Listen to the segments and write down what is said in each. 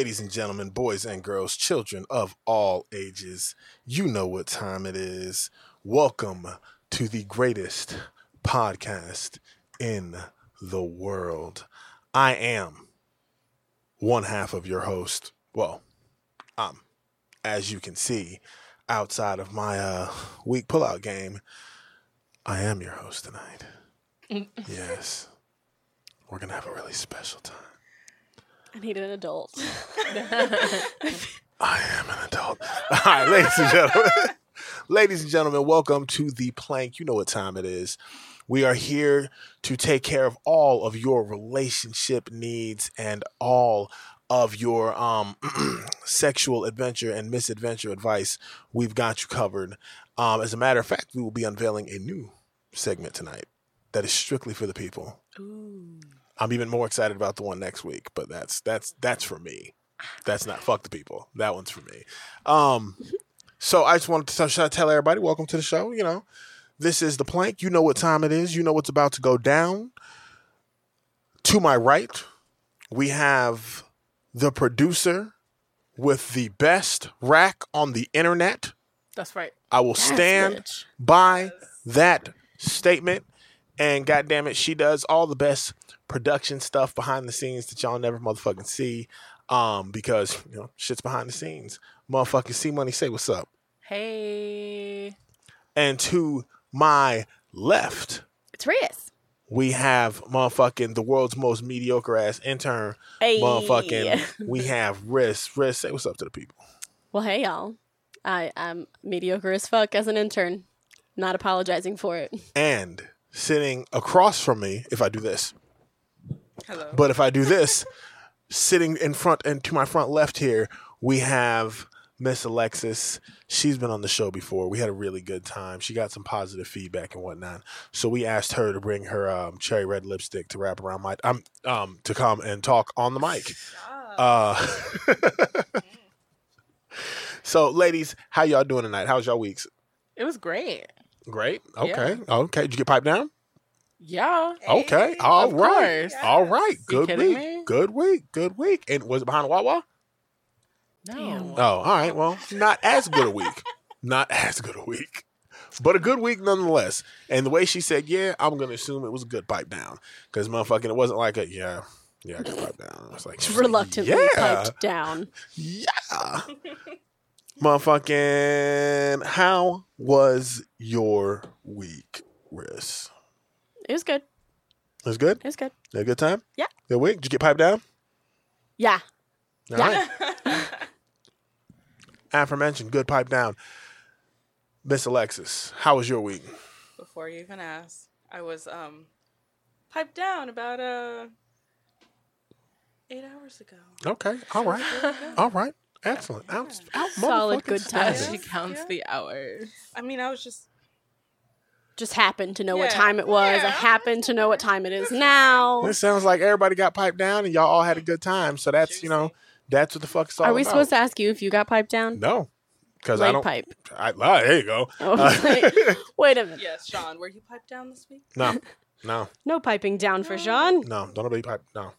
ladies and gentlemen, boys and girls, children of all ages, you know what time it is. Welcome to the greatest podcast in the world. I am one half of your host. Well, um, as you can see, outside of my uh, weak pullout game, I am your host tonight. yes, we're gonna have a really special time. I need an adult. I am an adult. All right, ladies and gentlemen. ladies and gentlemen, welcome to the plank. You know what time it is. We are here to take care of all of your relationship needs and all of your um, sexual adventure and misadventure advice. We've got you covered. Um, as a matter of fact, we will be unveiling a new segment tonight that is strictly for the people. I'm even more excited about the one next week, but that's that's that's for me. That's not fuck the people. That one's for me. Um, so I just wanted to tell, tell everybody, welcome to the show. You know, this is the plank. You know what time it is. You know what's about to go down. To my right, we have the producer with the best rack on the internet. That's right. I will stand by that statement. And goddamn it, she does all the best production stuff behind the scenes that y'all never motherfucking see. Um, because you know, shit's behind the scenes. Motherfucking C Money say what's up. Hey. And to my left, It's Riz. we have motherfucking the world's most mediocre ass intern. Hey. Motherfucking we have Riz. Riz, say what's up to the people. Well, hey, y'all. I, I'm mediocre as fuck as an intern. Not apologizing for it. And sitting across from me, if I do this, Hello. But if I do this, sitting in front and to my front left here, we have Miss Alexis. She's been on the show before. We had a really good time. She got some positive feedback and whatnot. So we asked her to bring her um, cherry red lipstick to wrap around my um um to come and talk on the mic. Uh, so ladies, how y'all doing tonight? How's y'all weeks? It was great. Great. Okay. Okay. Did you get piped down? Yeah. Okay. All Of right. course. All right. Good kidding week. me? Good week. Good week. And was it behind the Wawa? No. Oh, all right. Well, not as good a week. not as good a week. But a good week nonetheless. And the way she said, yeah, I'm going to assume it was a good pipe down. Because motherfucking, it wasn't like a, yeah, yeah, I got pipe down. I was like, was like, Reluctantly yeah, piped down. yeah. motherfucking, how was your week, Riz? It was good. It was good? It was good. You had a good time? Yeah. Good week? Did you get piped down? Yeah. All Yeah. right. Aforementioned, good pipe down. Miss Alexis, how was your week? before you even asked. I was um piped down about uh eight hours ago. Okay, all right, all right, excellent. Out, out Solid good time. She counts Yeah. the hours. I mean, I was just Just happened to know what time it was. I happened to know what time it is now. It sounds like everybody got piped down and y'all all had a good time. So that's you know that's what the fuck it's all Are we about. supposed to ask you if you got piped down? No, because I don't. pipe. I, ah, there you go. Oh, Uh, Wait a minute. yes, Sean. Were you piped down this week? no, no, No piping down for Sean. no. Don't nobody pipe. No,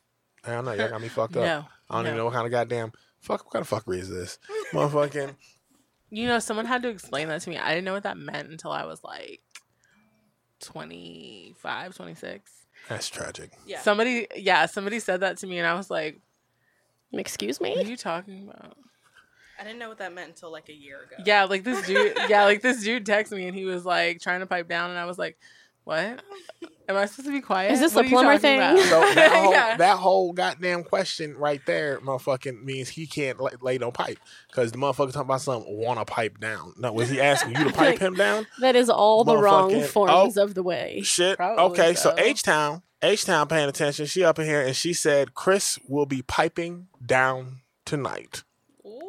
I don't know. Y'all got me fucked up. No. I don't even know what kind of goddamn fuck. What kind of fuckery is this? Motherfucking. You know, someone had to explain that to me. I didn't know what that meant until I was like 25, 26. That's tragic. Yeah. Somebody, yeah, somebody said that to me, and I was like, Excuse me, what are you talking about? I didn't know what that meant until like a year ago. Yeah, like this dude, yeah, like this dude texted me, and he was like trying to pipe down, and I was like, what? Am I supposed to be quiet? Is this What a plumber thing? So that whole, Yeah. that whole goddamn question right there, motherfucking means he can't lay, lay no pipe because the motherfucker talking about something want to pipe down. No, was he asking you to pipe him down? That is all the wrong forms oh. of the way. Shit. Probably okay, so so. H Town, H Town paying attention. She up in here and she said Chris will be piping down tonight. Ooh.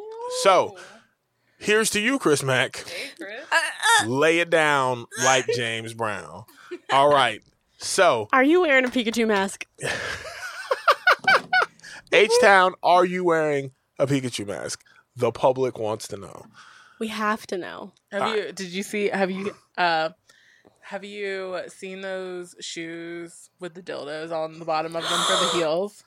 So- Here's to you, Chris Mack. Hey, Chris. Lay it down like James Brown. All right. So Are you wearing a Pikachu mask? H Town, are you wearing a Pikachu mask? The public wants to know. We have to know. Have you? Did you see? Have you? Uh, have you seen those shoes with the dildos on the bottom of them for the heels?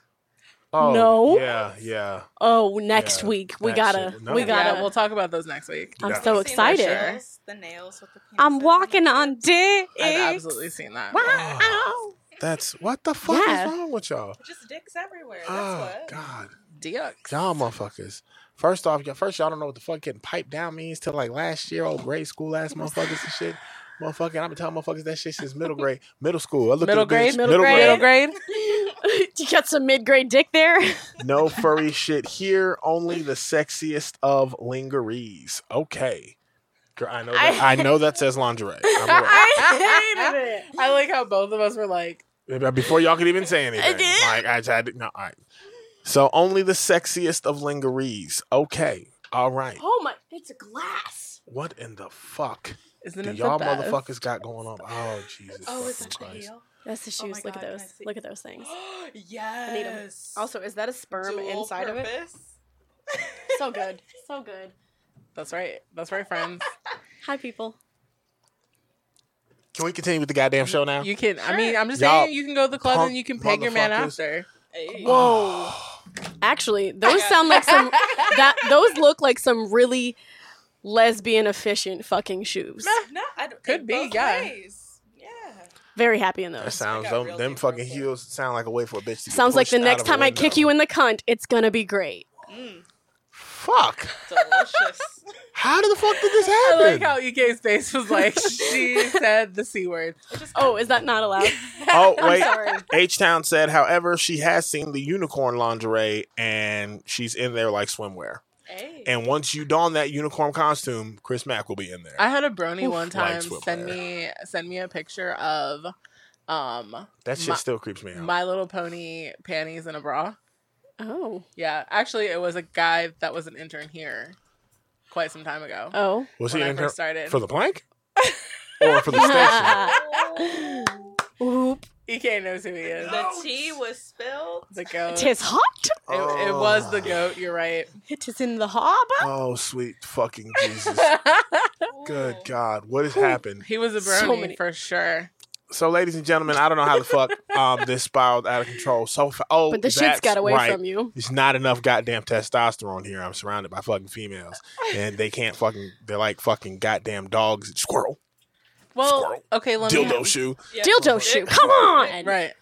Oh, No. Yeah, yeah. Oh, next Yeah, week we gotta, shit. No. we gotta. Yeah, we'll talk about those next week. I'm Yeah. so Have you the excited. nails? The nails with the I'm walking on dick. I've absolutely seen that. Wow. Oh, that's what the fuck Yeah. is wrong with y'all? Just dicks everywhere. That's Oh what. God, Dicks. y'all motherfuckers. First off, y'all first y'all don't know what the fuck getting piped down means till like last year, old grade school ass motherfuckers and shit. Motherfucking, I've been telling motherfuckers that shit since middle grade, middle school. I looked Middle at the bitch, grade? Middle grade, Middle grade? Middle grade. you got some mid grade dick there. No furry shit here. Only the sexiest of lingeries. Okay. I know that. I, know that says lingerie. I'm. I hated it. I like how both of us were like, uh, Before y'all could even say anything, did. like I tried. To, no, all right. So only the sexiest of lingeries. Okay. All right. Oh my! It's a glass. What in the fuck "Isn't do it y'all the best?" motherfuckers got going on? Oh Jesus! Oh, is fucking that Christ. heel? That's the Oh shoes. Look at God, can those. Look at those things. yes. Also, is that a sperm Dual inside of it? So good. So good. That's right. That's right, friends. Hi, people. Can we continue with the goddamn show now? You can. I mean, I'm just Y'all saying you can go to the club punk and you can peg your man motherfuckers. after. Hey. Whoa. Actually, those sound like some that those look like some really lesbian efficient fucking shoes. No, I don't, Could be, both yeah. ways. Yeah. Very happy in those. That sounds them, real them fucking purple. heels sound like a way for a bitch to get Sounds like the next time I kick you in the cunt, it's gonna be great. Mm, Fuck. delicious. How the fuck did this happen? I happen? like how EK's face was like she said the c word. Oh, is that not allowed? oh wait. H Town said, however, she has seen the unicorn lingerie and she's in there like swimwear. Hey. And once you don that unicorn costume, Chris Mack will be in there. I had a brony Oof. one time send me send me a picture of um that shit my- still creeps me out. My Little Pony panties and a bra. Oh. Yeah, actually, it was a guy that was an intern here quite some time ago Oh. was when he I in first started. for the plank or for the station? Oop. EK knows who he is. the tea was spilled. The goat. Tis hot. It, it was the goat. You're right. It is in the harbor. Oh, sweet fucking Jesus! Good God, what has happened? he was a So brony many- for sure. So, ladies and gentlemen, I don't know how the fuck um this spiraled out of control. So, fa- oh, But the shit's that's got away right. from you. There's not enough goddamn testosterone here. I'm surrounded by fucking females, and they can't fucking. They're like fucking goddamn dogs. Squirrel, Well, Squirrel. okay, let dildo me. shoe. Yeah. Dildo shoe. Come on. Right.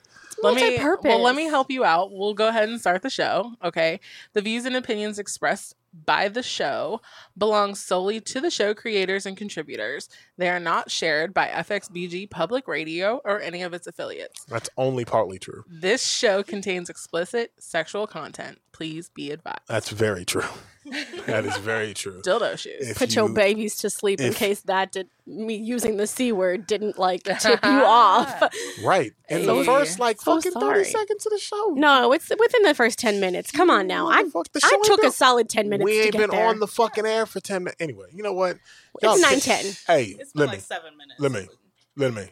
Let me multi-purpose. well, let me help you out. We'll go ahead and start the show. Okay. The views and opinions expressed by the show belong solely to the show creators and contributors. They are not shared by FXBG Public Radio or any of its affiliates. That's only partly true. This show contains explicit sexual content. Please be advised. That's very true. That is very true. Dildo shoes. If Put you- your babies to sleep in case that did me using the c word didn't like tip you off. Right in the first like So fucking sorry. thirty seconds of the show. No, it's within the first ten minutes. Come on now. I the I took been- a solid ten minutes We to ain't get been there. on the fucking air for ten minutes. Anyway, you know what? It's Y'all- 9:10. Hey, It's been let like me, seven minutes. let me, let me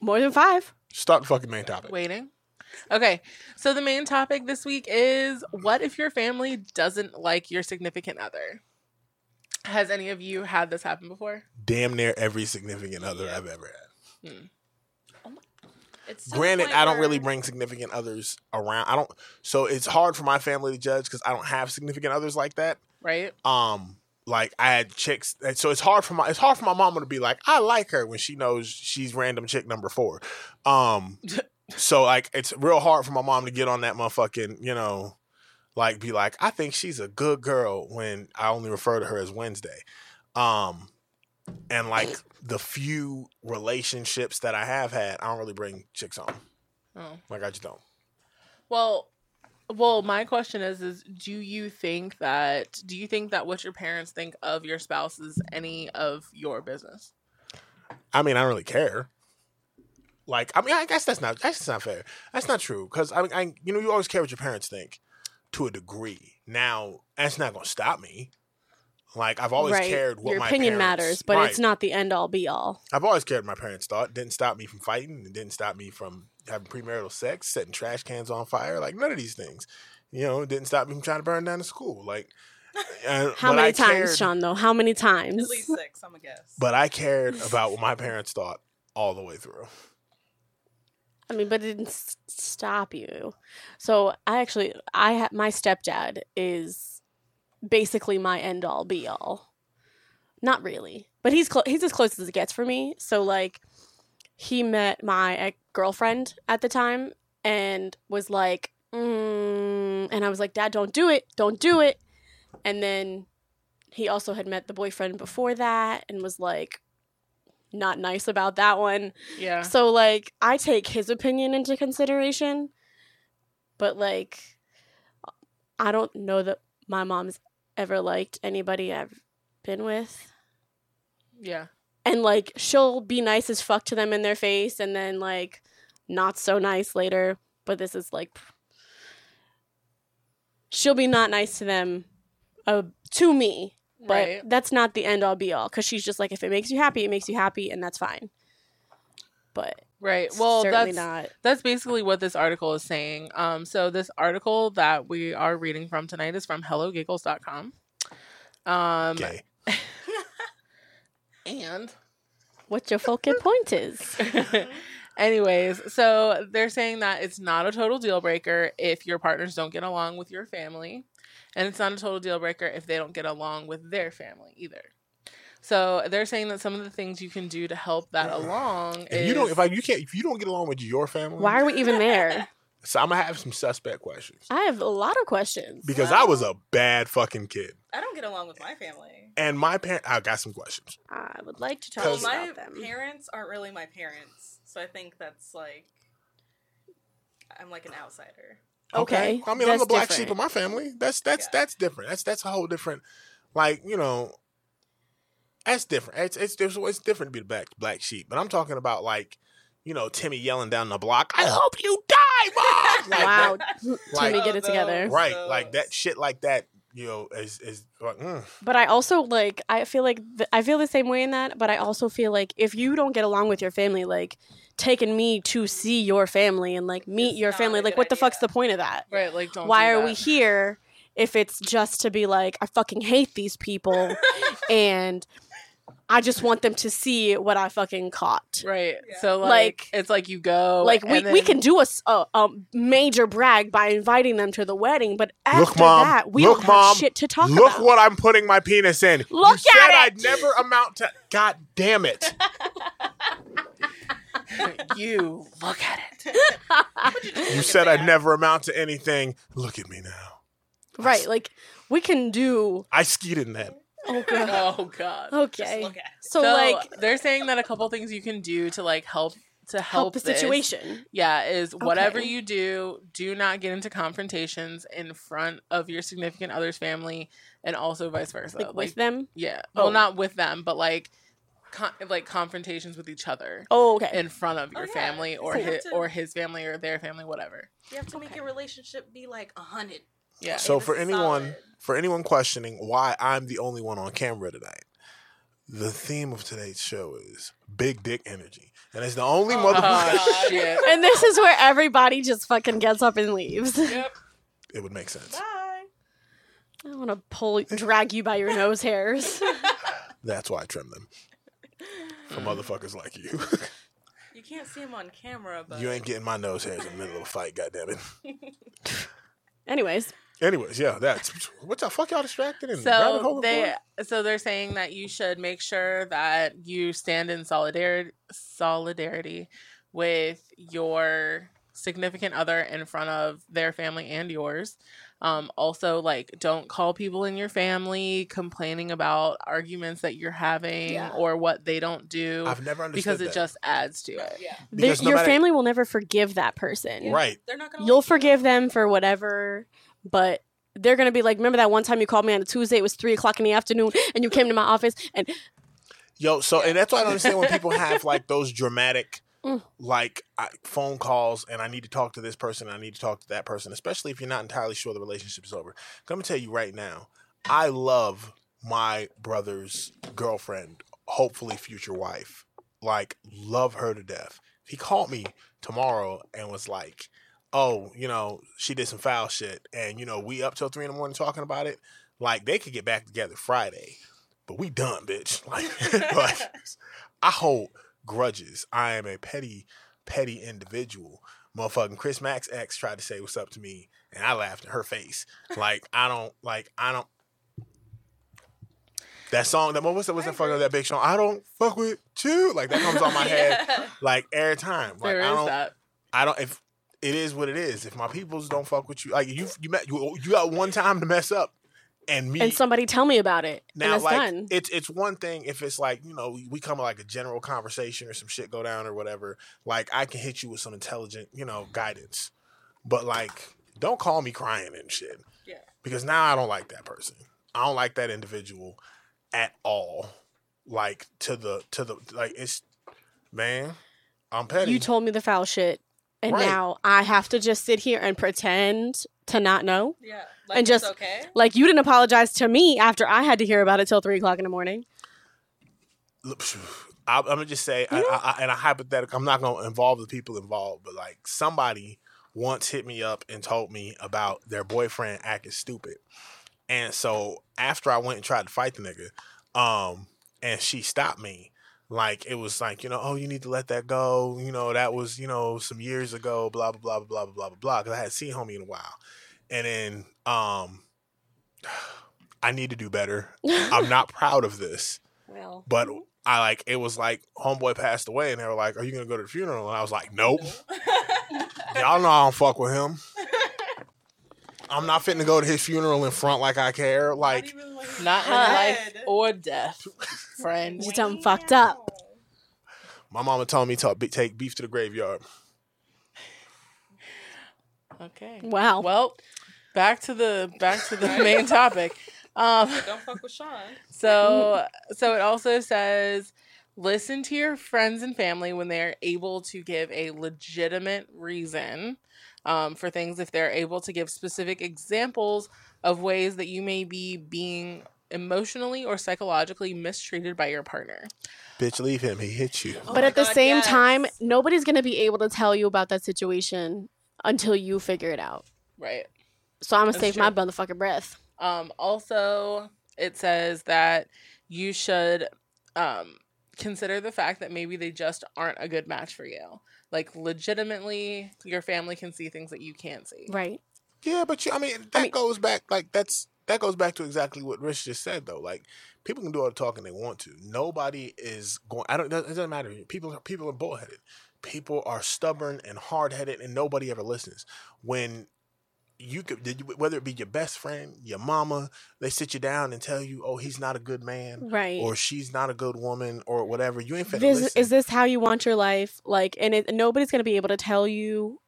More than five. start the fucking main topic. Waiting. Okay. So the main topic this week is what if your family doesn't like your significant other? Has any of you had this happen before? Damn near every significant other I've ever had. It's to the Granted, I don't really bring significant others around. I don't, so it's hard for my family to judge because I don't have significant others like that. Right? Um, like I had chicks, and so it's hard for my it's hard for my mama to be like I like her when she knows she's random chick number four. Um, so like it's real hard for my mom to get on that motherfucking you know, like be like I think she's a good girl when I only refer to her as Wednesday. Um, and like the few relationships that I have had, I don't really bring chicks home. Oh. Like I just don't. Well, well, my question is is do you think that do you think that what your parents think of your spouse is any of your business? I mean, I don't really care. Like, I mean, I guess that's not that's not fair. That's not true because I mean, I you know, you always care what your parents think to a degree. Now, that's not gonna stop me. Like, I've always right. cared what Your my opinion parents- matters, but Right. it's not the end all be all. I've always cared what my parents thought. Didn't stop me from fighting. It didn't stop me from having premarital sex, setting trash cans on fire. Like none of these things. You know, didn't stop me from trying to burn down the school. Like, uh, How many I times, cared- Sean? Though, how many times? At least six, I'm a guess. But I cared about what my parents thought all the way through. I mean, but it didn't stop you. So I actually, I ha- my stepdad is basically my end all be all. Not really, but he's clo- he's as close as it gets for me. So like, he met my girlfriend at the time and was like, mm, and I was like, Dad, don't do it, don't do it. And then he also had met the boyfriend before that and was like, not nice about that one. Yeah. So like I take his opinion into consideration, but like I don't know that my mom's ever liked anybody I've been with. Yeah. And like she'll be nice as fuck to them in their face and then like not so nice later, but this is like she'll be not nice to them uh, to me but Right. that's not the end all be all because she's just like if it makes you happy it makes you happy and that's fine but Right. Well, certainly that's not that's basically what this article is saying. Um, so this article that we are reading from tonight is from HelloGiggles.com. Um, Gay. and what your fucking point is Anyways, so they're saying that it's not a total deal breaker if your partners don't get along with your family, and it's not a total deal breaker if they don't get along with their family either. So they're saying that some of the things you can do to help that along If is you don't, if I, you can't, if you don't get along with your family, why are we even there So I'm gonna have some suspect questions i have a lot of questions because I was a bad fucking kid, I don't get along with my family. and my parent. I got some questions. i would like to talk Well, my about them parents aren't really my parents, so I think that's like I'm like an outsider. Okay, I mean, I'm the black different. sheep of my family. That's that's Yeah. that's different. That's that's a whole different. Like you know, that's different. It's it's it's, it's different to be the black black sheep. But I'm talking about like, you know, Timmy yelling down the block. I hope you die, mom. Like wow that- like- timmy get it together right, like that shit, like that. You know, is is like, mm. but i also like i feel like th- i feel the same way in that but i also feel like if you don't get along with your family like taking me to see your family and like meet It's your family like good what the fuck's the point of that right, like don't. why do are that. we here if it's just to be like i fucking hate these people and i just want them to see what i fucking caught Right. Yeah. So like, Like- it's like you go like we, and we can do a a major brag by inviting them to the wedding but after Look, Mom. that we Look, don't Mom. have shit to talk look about Look what I'm putting my penis in. you Look said at I'd never amount to. God damn it! you look at it. You said I'd never amount to anything. Look at me now. right like we can do I skied in that. Oh, oh god Oh god. okay look at it. so, So like they're saying that a couple things you can do to like help to help, help the this, situation Yeah, is whatever Okay. you do, do not get into confrontations in front of your significant other's family, and also vice versa. like with them yeah, Oh. well, not with them, but like, con- like confrontations with each other oh okay in front of Oh, your yeah. family or So you have his, to- or his family or their family, whatever. You have to make your relationship be like a hundred. Yeah. So for anyone solid. for anyone questioning why I'm the only one on camera tonight, the theme of today's show is big dick energy, and it's the only Oh, mother. Oh shit. and this is where everybody just fucking gets up and leaves yep. it would make sense. Bye. I want to pull, drag you by your nose hairs. That's why I trim them for motherfuckers like you. You can't see them on camera, but you ain't getting my nose hairs in the middle of a fight. Goddamn it. Anyways, Anyways, yeah, that's what the fuck y'all distracted and rabbit So hole they so they're saying that you should make sure that you stand in solidarity solidarity with your significant other in front of their family and yours. Um, also, like, don't call people in your family complaining about arguments that you're having Yeah. or what they don't do I've never understood because it that. just adds to it. yeah, the- no your matter- family will never forgive that person. right. they're not gonna. You'll forgive them for whatever, but they're gonna be like, remember that one time you called me on a Tuesday? It was three o'clock in the afternoon, and you came to my office, and Yo, so and that's why I don't understand when people have like those dramatic Mm. like I, phone calls and I need to talk to this person, I need to talk to that person, especially if you're not entirely sure the relationship is over. Let me tell you right now, I love my brother's girlfriend, hopefully future wife. Like love her to death. He called me tomorrow and was like, "Oh, you know, she did some foul shit," and you know, we up till three in the morning talking about it, like they could get back together Friday but we done, bitch. Like, like I hold grudges. I am a petty petty individual. Motherfucking Chris Mack's ex tried to say what's up to me, and I laughed in her face. Like I don't like I don't. That song, that what's that? What's that fucking that big song? I don't fuck with you. Like that comes on my head like every time. Like There I is don't. that. I don't. If it is what it is, if my peoples don't fuck with you, like you, you met you, you got one time to mess up, and me and somebody tell me about it. and now it's like done. it's it's one thing if it's like you know we come like a general conversation or some shit go down or whatever. Like I can hit you with some intelligent you know guidance, but like don't call me crying and shit. Yeah. Because now I don't like that person. I don't like that individual at all. Like to the to the like it's man. I'm petty. you told me the foul shit, and Right. now I have to just sit here and pretend to not know. Yeah. Like And it's just- okay. Like you didn't apologize to me after I had to hear about it till three o'clock in the morning. I, I'm gonna just say, I, I, I, and a hypothetical. I'm not gonna involve the people involved, but like somebody once hit me up and told me about their boyfriend acting stupid, and so after I went and tried to fight the nigga, um, and she stopped me. Like it was like you know, oh, you need to let that go. You know, that was you know some years ago. Blah blah blah blah blah blah blah blah. Because I hadn't seen homie in a while, and then um, I need to do better. I'm not proud of this. Well, But I like it was like homeboy passed away, and they were like, "Are you gonna go to the funeral?" And I was like, "Nope." Y'all know I don't fuck with him. I'm not fitting to go to his funeral in front like I care. Like, Not even like Not in life or death, friend. you done fucked up. my mama told me to take beef to the graveyard. Okay. Wow. Well, back to the back to the main topic. Um, Don't fuck with Sean. so so it also says listen to your friends and family when they are able to give a legitimate reason um, for things if they're able to give specific examples of ways that you may be being emotionally or psychologically mistreated by your partner Bitch, leave him. He hit you. Oh but my at the same yes. time, nobody's gonna be able to tell you about that situation until you figure it out. right So I'm gonna That's save my motherfucking breath. Um, also, it says that you should um, consider the fact that maybe they just aren't a good match for you. Like, legitimately, your family can see things that you can't see. Right. Yeah, but you, I mean, that mean- goes back. Like that's that goes back to exactly what Rich just said, though. Like people can do all the talking they want to. Nobody is going. I don't. It doesn't matter. People people are bullheaded. People are stubborn and hard headed, and nobody ever listens. When you could, whether it be your best friend, your mama, they sit you down and tell you, "Oh, he's not a good man." Right. Or she's not a good woman, or whatever. You ain't finna This, listen. is this how you want your life? Like, and it, nobody's gonna be able to tell you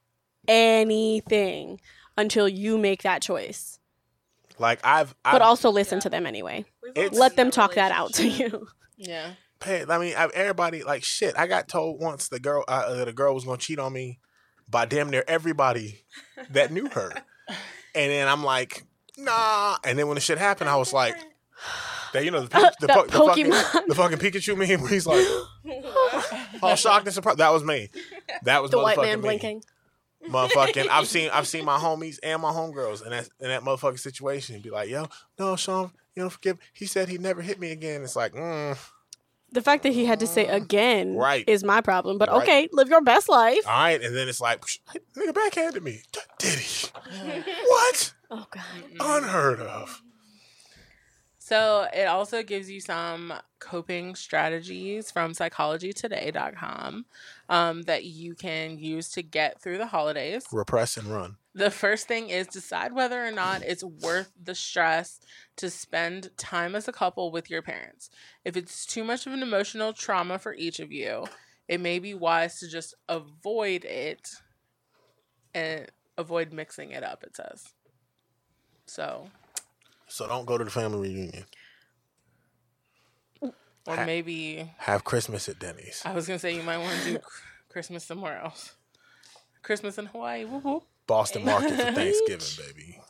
anything until you make that choice. like I've, I've But also listen Yeah. to them anyway. We've It's- all Let them talk that out to you. Yeah. paid. I mean, I, everybody like shit. I got told once the girl uh, that a girl was gonna cheat on me by damn near everybody that knew her, and then I'm like, nah. And then when the shit happened, I was like, that you know the, the, fu- the fucking the fucking Pikachu meme where he's like all shocked and surprised. That was me. That was The white man me. blinking. Motherfucking, I've seen I've seen my homies and my homegirls in that in that motherfucking situation and be like, yo, no, Sean, you don't forgive. He said he'd never hit me again. It's like, mm, The fact that he had to say mm-hmm. again Right. is my problem. But Right. okay, live your best life. all right, and then it's like, nigga backhanded me. Did he? what? Oh god. Unheard of. So it also gives you some coping strategies from psychologytoday.com um, that you can use to get through the holidays. Repress and run. The first thing is decide whether or not it's worth the stress to spend time as a couple with your parents. If it's too much of an emotional trauma for each of you, it may be wise to just avoid it and avoid mixing it up, it says. So, So don't go to the family reunion. or Ha- maybe Have Christmas at Denny's. I was gonna say you might want to do Christmas somewhere else. Christmas in Hawaii. Whoop. Boston Market for Thanksgiving, baby.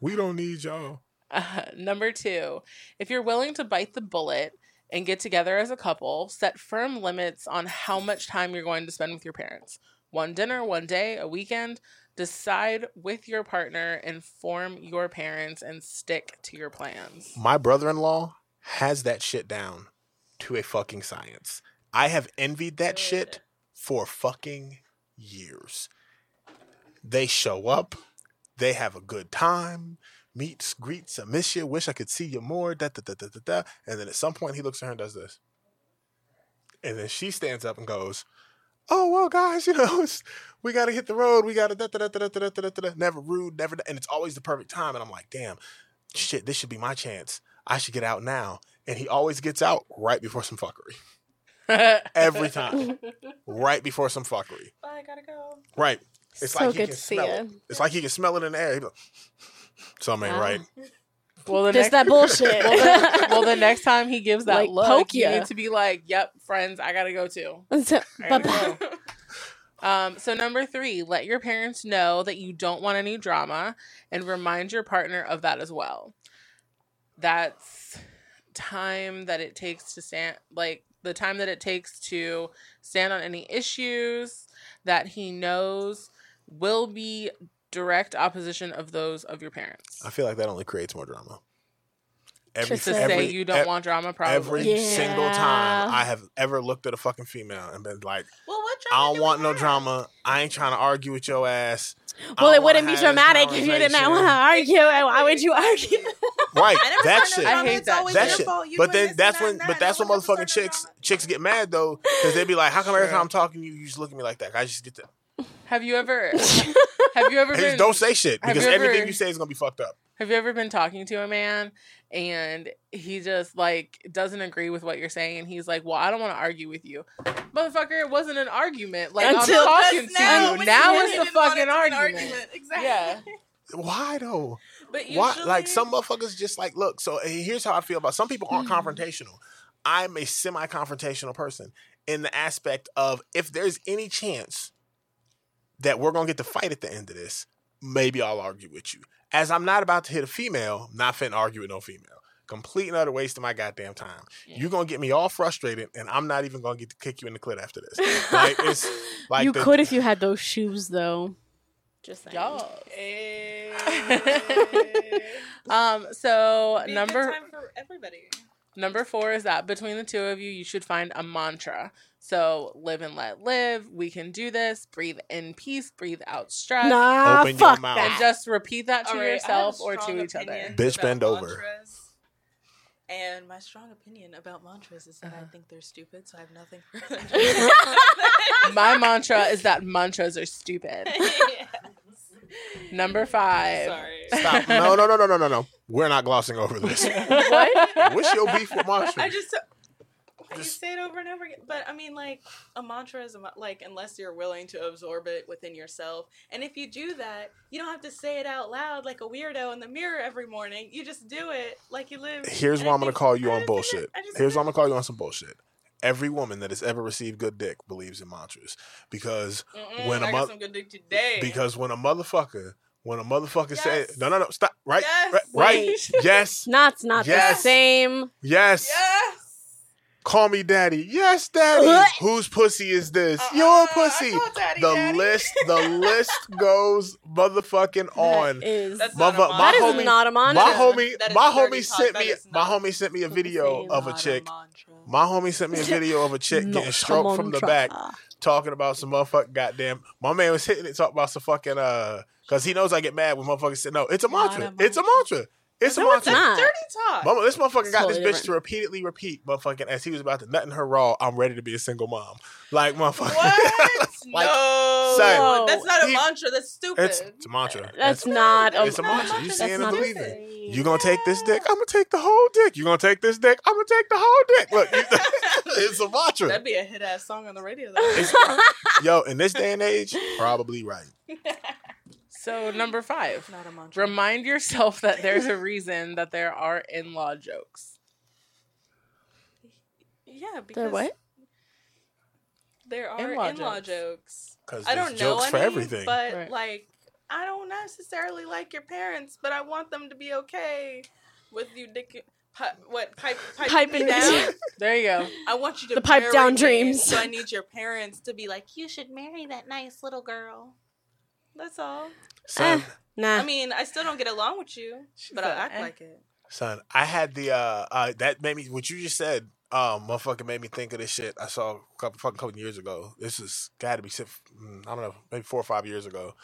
We don't need y'all. Uh, number two, if you're willing to bite the bullet and get together as a couple, set firm limits on how much time you're going to spend with your parents. One dinner, one day, a weekend. Decide with your partner, inform your parents, and stick to your plans. My brother-in-law has that shit down to a fucking science. I have envied that shit for fucking years. They show up, they have a good time, meets, greets, I miss you, wish I could see you more, da da da da da da. And then at some point he looks at her and does this. And then she stands up and goes, Oh well, guys, you know, it's, we got to hit the road. We got to da da da da da da da da da. Never rude, never, and it's always the perfect time. And I'm like, damn, shit, this should be my chance. I should get out now. And he always gets out right before some fuckery. Every time, right before some fuckery. Bye, gotta go. Right. It's so like he good can to see smell it. you. It's like he can smell it in the air. He go, Something ain't Wow. right. well, the Just next, that bullshit. well, the, well, the next time he gives that Like, look, poke you need to be like, "Yep, friends, I gotta go too." So- gotta bye-bye. go. Um, so number three, let your parents know that you don't want any drama, and remind your partner of that as well. That's time that it takes to stand, like the time that it takes to stand on any issues that he knows will be direct opposition of those of your parents. I feel like that only creates more drama. Every, To to say say you don't ev- want drama, probably. Every Yeah. single time I have ever looked at a fucking female and been like, Well, what I don't do want no have? drama. I ain't trying to argue with your ass. Well, it wouldn't be dramatic if you did not want to conversation. argue. Why would you argue? Right. I That shit. I hate that shit. that shit. But then that's when, but that's when I want to motherfucking chicks chicks get mad though because they be like, how come every time I'm talking to you, you just look at me like that? I just get to Have you ever? have you ever been? just don't say shit because you ever- everything you say is gonna be fucked up. Have you ever been talking to a man and he just like doesn't agree with what you're saying and he's like, "Well, I don't want to argue with you." Motherfucker, it wasn't an argument. Like Until- I'm talking to now, you. Now it's the fucking it to be an argument. Exactly. Yeah. Why though? But Why? Like some motherfuckers just like look. So here's how I feel about some people aren't Mm-hmm. confrontational. I'm a semi-confrontational person in the aspect of if there's any chance that we're gonna get to fight at the end of this, maybe I'll argue with you. As I'm not about to hit a female, I'm not finna argue with no female. Complete and utter waste of my goddamn time. Yeah. You're gonna get me all frustrated, and I'm not even gonna get to kick you in the clit after this. Like it's like you the- could if you had those shoes, though. Just saying. Y'all. Hey. Um. So Be a good number time for everybody. Number four is that between the two of you, you should find a mantra. So live and let live. We can do this. Breathe in peace. Breathe out stress. Nah, Open your mouth. And just repeat that to All right, I have yourself or to each other. Bitch, bend over. And my strong opinion about mantras is that I Uh-huh. think they're stupid, so I have nothing for them. My mantra is that mantras are stupid. Yes. Number five. Sorry. Stop. No, no, no, no, no, no, no. We're not glossing over this. what? What's your beef with Marshall? I just you Just- say it over and over again, but I mean, like a mantra is a, like unless you're willing to absorb it within yourself, and if you do that, you don't have to say it out loud like a weirdo in the mirror every morning. You just do it like you live. Here's and why I I'm gonna call you on bullshit. that- I just Here's why I'm gonna call you on some bullshit. Every woman that has ever received good dick believes in mantras because Mm-mm, when a I mo- some good dick today. because when a motherfucker when a motherfucker says Yes. no no no stop right Yes. right, right Wait. yes Not not Yes. the same. yes yes. Call me daddy yes daddy Ugh. whose pussy is this Uh-uh, your pussy daddy, the daddy. list the list goes motherfucking on That is. That's Mother- not a my that is mantra. homie- not a mantra. my is- homie my homie sent me my homie sent me a video of a chick mantra. my homie sent me a video of a chick getting Not stroked from the mantra. back talking about some motherfucking goddamn. My man was hitting it, talking about some fucking uh, because he knows I get mad when motherfuckers say no. It's a mantra. a It's a mantra. It's a No, it's mantra. not. Dirty talk. Mama, this motherfucker got this Totally bitch different. to repeatedly repeat, motherfucking, as he was about to nut in her raw. I'm ready to be a single mom. Like motherfucker. What? Like, no, son, that's not a he- mantra. That's stupid. it's, it's a mantra. That's not. A, it's a not mantra. You That's seeing and not the believing. same. You gonna take this dick? I'm gonna take the whole dick. You gonna take this dick? I'm gonna take the whole dick. Look, it's a mantra. That'd be a hit ass song on the radio. Though. Yo, in this day and age, probably right. So number five. not a mantra. Remind yourself that there's a reason that there are in-law jokes. yeah, because They're what? there are In-law in-law, jokes. jokes. Because I don't know jokes any, for everything. but Right. like I don't necessarily like your parents, but I want them to be okay with you dick. Pi- what pipe, pipe Piping down? down. There you go. I want you to The pipe down me, dreams. So I need your parents to be like, you should marry that nice little girl. That's all. Son, Nah. I mean, I still don't get along with you, but I act eh. like it. son, I had the uh, uh that made me what you just said um, motherfucker made me think of this shit I saw a couple fucking couple years ago. This is got to be si- mm, I don't know, maybe four or five years ago.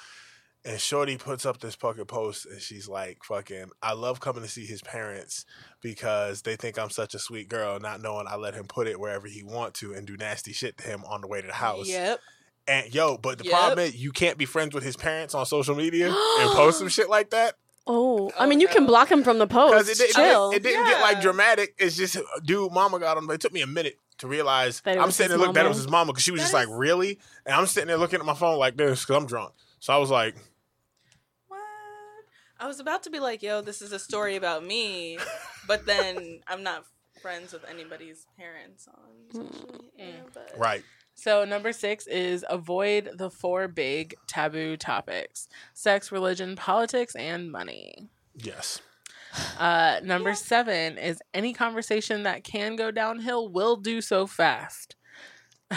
And Shorty puts up this fucking post, and she's like, "Fucking, I love coming to see his parents because they think I'm such a sweet girl, not knowing I let him put it wherever he want to and do nasty shit to him on the way to the house." Yep. And yo, but the Yep. problem is you can't be friends with his parents on social media and post some shit like that Oh, I Oh, mean, you can block him from the post. it, didn't- Chill. it didn't get like dramatic. It's just, uh, dude, mama got him. It took me a minute to realize. That I'm sitting his there looking that it was his mama because she was That just like, really? And I'm sitting there looking at my phone like this because I'm drunk. So I was like, What? I was about to be like, yo, this is a story about me, but then I'm not friends with anybody's parents on hmm. social media. But right. So, number six is avoid the four big taboo topics sex, religion, politics, and money. Yes. Uh, number seven is any conversation that can go downhill will do so fast.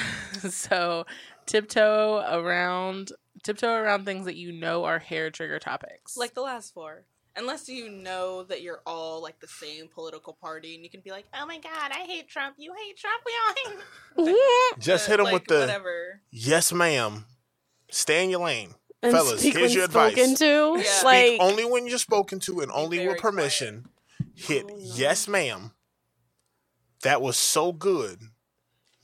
so, tiptoe around tiptoe around things that you know are hair trigger topics. like the last four. Unless you know that you're all like the same political party, and you can be like, "Oh my god, I hate Trump. You hate Trump. We all hate." Just hit him like, with the whatever. yes, ma'am. Stay in your lane. and Fellas, speak here's when your spoken advice. to. Yeah. Like, Speak only when you're spoken to and only with permission. Hit Oh, no. yes, ma'am. That was so good.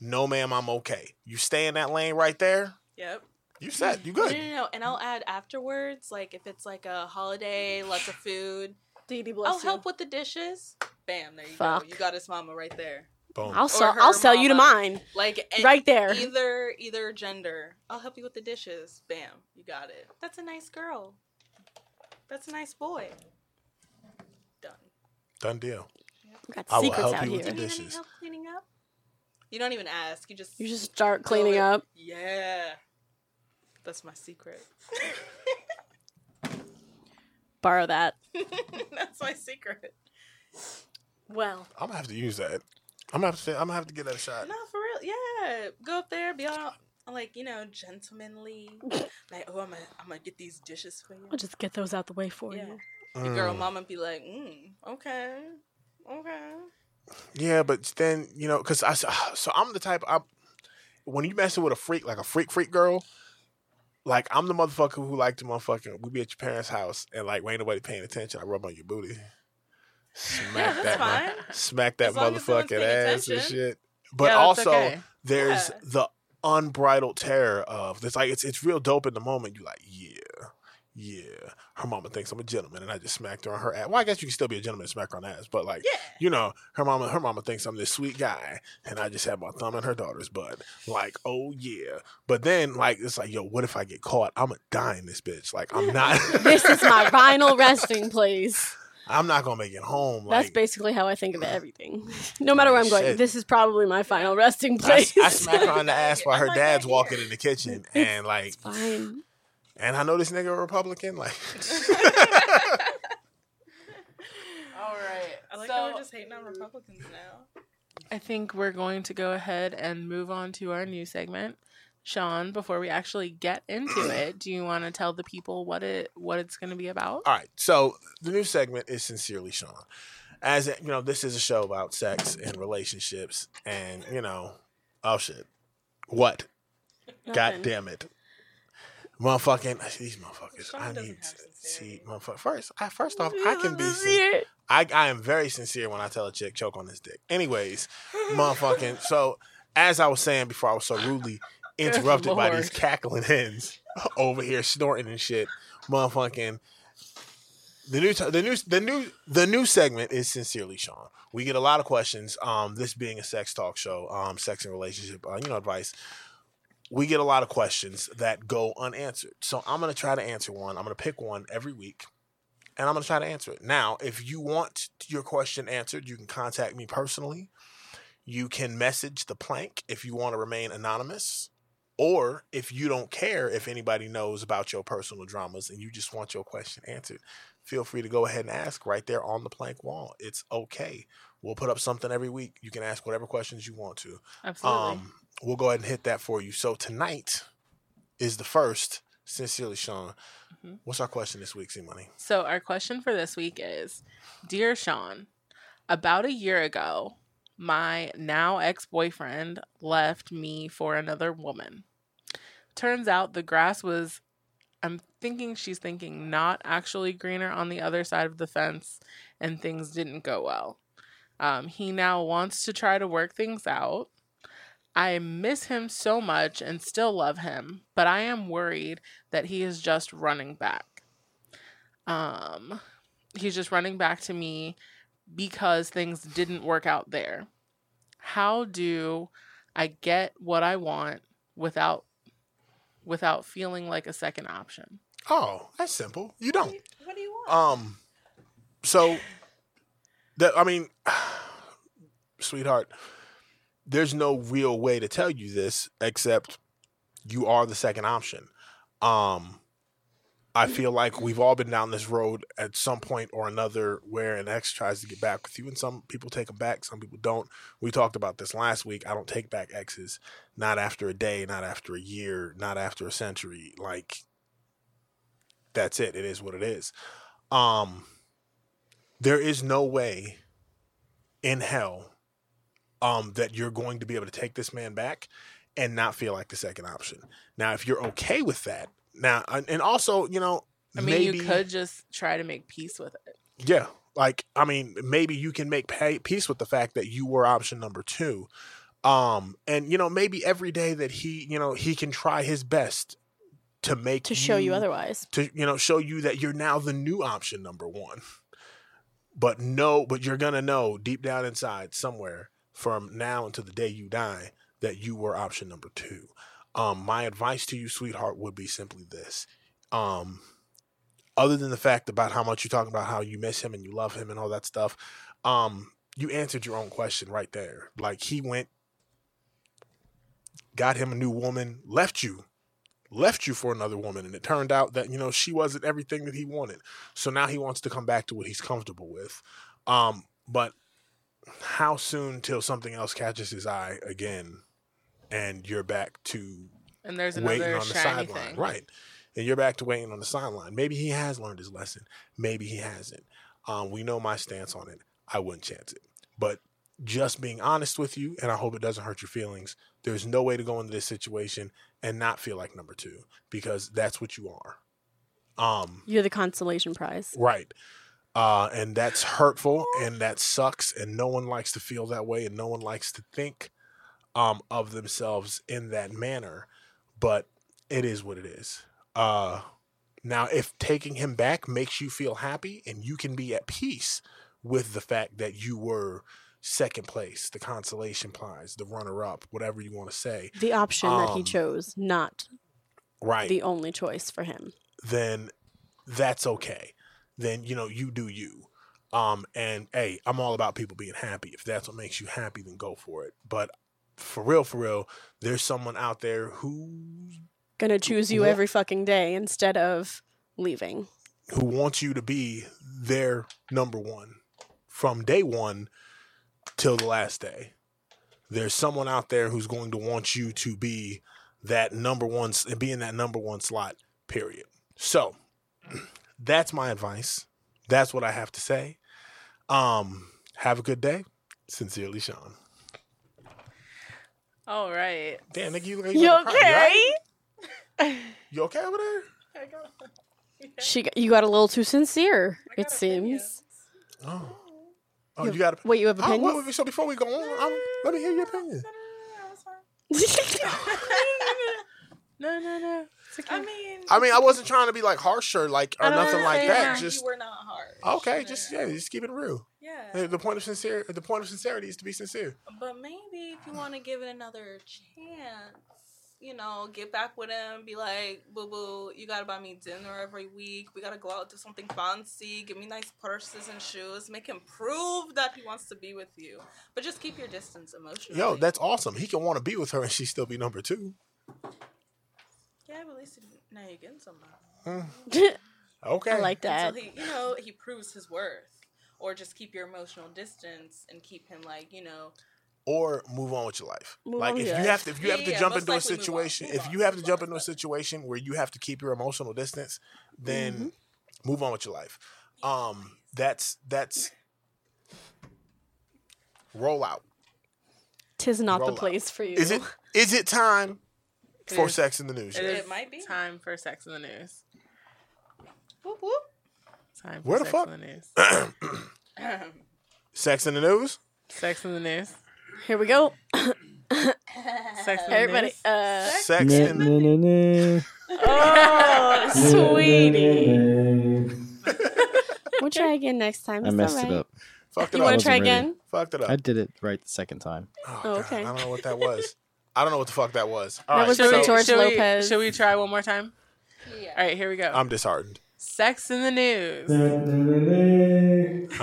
No, ma'am, I'm okay. You stay in that lane right there. Yep. You set. You No, good. no, no, no. And I'll add afterwards, like if it's like a holiday, lots of food. Dee Dee, bless I'll you. help with the dishes. Bam, there you Fuck. go. You got his mama right there. Boom. I'll sell. I'll sell you to mine Like and right there. Either either gender. I'll help you with the dishes. Bam, you got it. That's a nice girl. That's a nice boy. Done. Done deal. Got I will help out you with the Do you need any dishes. help cleaning up? You don't even ask. You just You just start cleaning up. Yeah. That's my secret. Borrow that. That's my secret. Well, I'm gonna have to use that. I'm gonna have to. Say, I'm gonna have to get that a shot. No, for real. Yeah. Go up there, be all like, you know, gentlemanly. like, oh, I'm gonna, I'm gonna get these dishes for you. I'll just get those out the way for Yeah. you. Your girl Mm. mama be like, mm, okay, okay. Yeah, but then you know, cause I so I'm the type. I when you messing with a freak like a freak freak girl, like I'm the motherfucker who like to motherfucking. We be at your parents' house and like we ain't nobody paying attention. I rub on your booty, smack that, that's mo- fine. smack that As long as someone's motherfucking paying ass and shit. But Yeah, also, okay. there's Yeah. the unbridled terror of it's like it's it's real dope in the moment. You're like, yeah, yeah. Her mama thinks I'm a gentleman, and I just smacked her on her ass. Well, I guess you can still be a gentleman and smack her on ass, but like, Yeah. you know, her mama, her mama thinks I'm this sweet guy, and I just have my thumb in her daughter's butt. Like, oh yeah. But then, like, it's like, yo, what if I get caught? I'm gonna die in this bitch. Like, I'm not. This is my final resting place. I'm not gonna make it home. That's Like, basically how I think of everything. No matter where I'm going, Shit. this is probably my final resting place. I smack her on the ass while her dad's walking in the kitchen, and like, Fine. And I know this nigga a Republican. Like, All right. I like so how we're just hating on Republicans now. I think we're going to go ahead and move on to our new segment. Sean, before we actually get into it, do you want to tell the people what it what it's going to be about? All right. So the new segment is sincerely Sean. As you know, this is a show about sex and relationships, and you know, oh shit, what? God damn it, motherfucking these motherfuckers. Sean I need to see motherfucker. First, I first off, I can be. Sincere. I I am very sincere when I tell a chick choke on this dick. Anyways, motherfucking. So as I was saying before, I was so rudely interrupted by these cackling hens over here snorting and shit. Motherfucking. The new, t- the new, the new, the new segment is sincerely Sean. We get a lot of questions. Um, this being a sex talk show, um, sex and relationship, uh, you know, advice. We get a lot of questions that go unanswered. So I'm gonna try to answer one. I'm gonna pick one every week, and I'm gonna try to answer it. Now, if you want your question answered, you can contact me personally. You can message the plank if you want to remain anonymous. Or if you don't care if anybody knows about your personal dramas and you just want your question answered, feel free to go ahead and ask right there on the plank wall. It's okay. We'll put up something every week. You can ask whatever questions you want to. Absolutely. Um, we'll go ahead and hit that for you. So tonight is the first. Sincerely, Sean. Mhm. What's our question this week, C Money? So, our question for this week is Dear Sean, about a year ago, My now ex boyfriend left me for another woman. Turns out the grass was, I'm thinking she's thinking, not actually greener on the other side of the fence, and things didn't go well. Um, he now wants to try to work things out. I miss him so much and still love him, but I am worried that he is just running back. Um, he's just running back to me because things didn't work out there. How do I get what I want without without feeling like a second option? Oh, that's simple. You don't. do you, what do you want? Um, so that I mean, sweetheart, there's no real way to tell you this except you are the second option. Um, I feel like we've all been down this road at some point or another where an ex tries to get back with you, and some people take them back, some people don't. We talked about this last week. I don't take back exes, not after a day, not after a year, not after a century. Like, that's it. It is what it is. Um, there is no way in hell um, that you're going to be able to take this man back and not feel like the second option. Now, if you're okay with that, now, and and also, you know, I mean, maybe, you could just try to make peace with it. yeah, like I mean, maybe you can make pay, peace with the fact that you were option number two, um, and you know, maybe every day that he, you know, he can try his best to make to show you otherwise. to you know show you that you're now the new option number one but no but you're gonna know deep down inside somewhere from now until the day you die that you were option number two. Um my advice to you sweetheart would be simply this. Um other than the fact about how much you're talking about how you miss him and you love him and all that stuff um you answered your own question right there. Like he went got him a new woman left you left you for another woman and it turned out that you know she wasn't everything that he wanted. So now he wants to come back to what he's comfortable with. Um but how soon till something else catches his eye again and you're back to And there's waiting another on the sideline. thing. right. And you're back to waiting on the sideline. Maybe he has learned his lesson. Maybe he hasn't. Um we know my stance on it. I wouldn't chance it. But just being honest with you and i hope it doesn't hurt your feelings there's no way to go into this situation and not feel like number two because that's what you are. Um You're the consolation prize. right. Uh and that's hurtful and that sucks and no one likes to feel that way and no one likes to think um of themselves in that manner but it is what it is. Uh now if taking him back makes you feel happy and you can be at peace with the fact that you were second place the consolation prize the runner up whatever you want to say The option that he Um, chose, not right the only choice for him. then that's okay. Then you know you do you. Um, and hey, I'm all about people being happy. If that's what makes you happy, then go for it. But for real, for real, there's someone out there who's Gonna choose you every fucking day instead of leaving. who wants you to be their number one from day one till the last day. There's someone out there who's going to want you to be that number one and be in that number one slot. Period. So that's my advice. That's what I have to say. Um, have a good day. Sincerely, Sean. All right. Damn, nigga, you, look like You about. You okay? alright? You okay over there? I got, She, got- you got a little too sincere. I It seems. opinions. Oh, oh, You you got. Wait, you have Oh, opinions? wait, wait, so before we go on, um, let me hear your opinion. No, no, no, no, it's fine. No, no, no. It's okay. I mean, I mean, I wasn't trying to be like harsher, like or nothing like that. you Just were not hard. okay, just yeah, just keep it real. Yeah. The- The point of sincere, the point of sincerity is to be sincere. But maybe if you want to give it another chance, you know, get back with him, be like, boo boo, you gotta buy me dinner every week. We gotta go out to something fancy. Give me nice purses and shoes. Make him prove that he wants to be with you. But just keep your distance emotionally. Yo, that's awesome. He can want to be with her and she still be number two. yeah, but at least now you're getting somebody. Mm. Okay. I like that. Until he, you know, he proves his worth. Or just keep your emotional distance and keep him like, you know, or move on with your life. Move like on if your you life. have to, if you have to Yeah, jump into a likely move on. situation, Move if on. you have to Move jump on. into a situation where you have to keep your emotional distance, then Mm-hmm. move on with your life. Um, that's that's roll out. Tis not Roll the out. place for you. Is it is it time It for is. sex in the news? It It might be. time for sex in the news. Whoop, whoop. Time for Where the sex fuck- in the news. Sex in the news? Sex in the news. Here we go. Sex in the Everybody. news. Uh, Sex Na, in the na, na, na. oh, sweetie. We'll try again next time. I messed all it up. Fucked it You up. want to try ready. again? Fucked it up. I did it right the second time. Oh, Oh, God, okay. I don't know what that was. I don't know what the fuck that was. All That right, was so really we, George should we- Lopez. should we try one more time? Yeah. All right, here we go. I'm disheartened. Sex in the news. All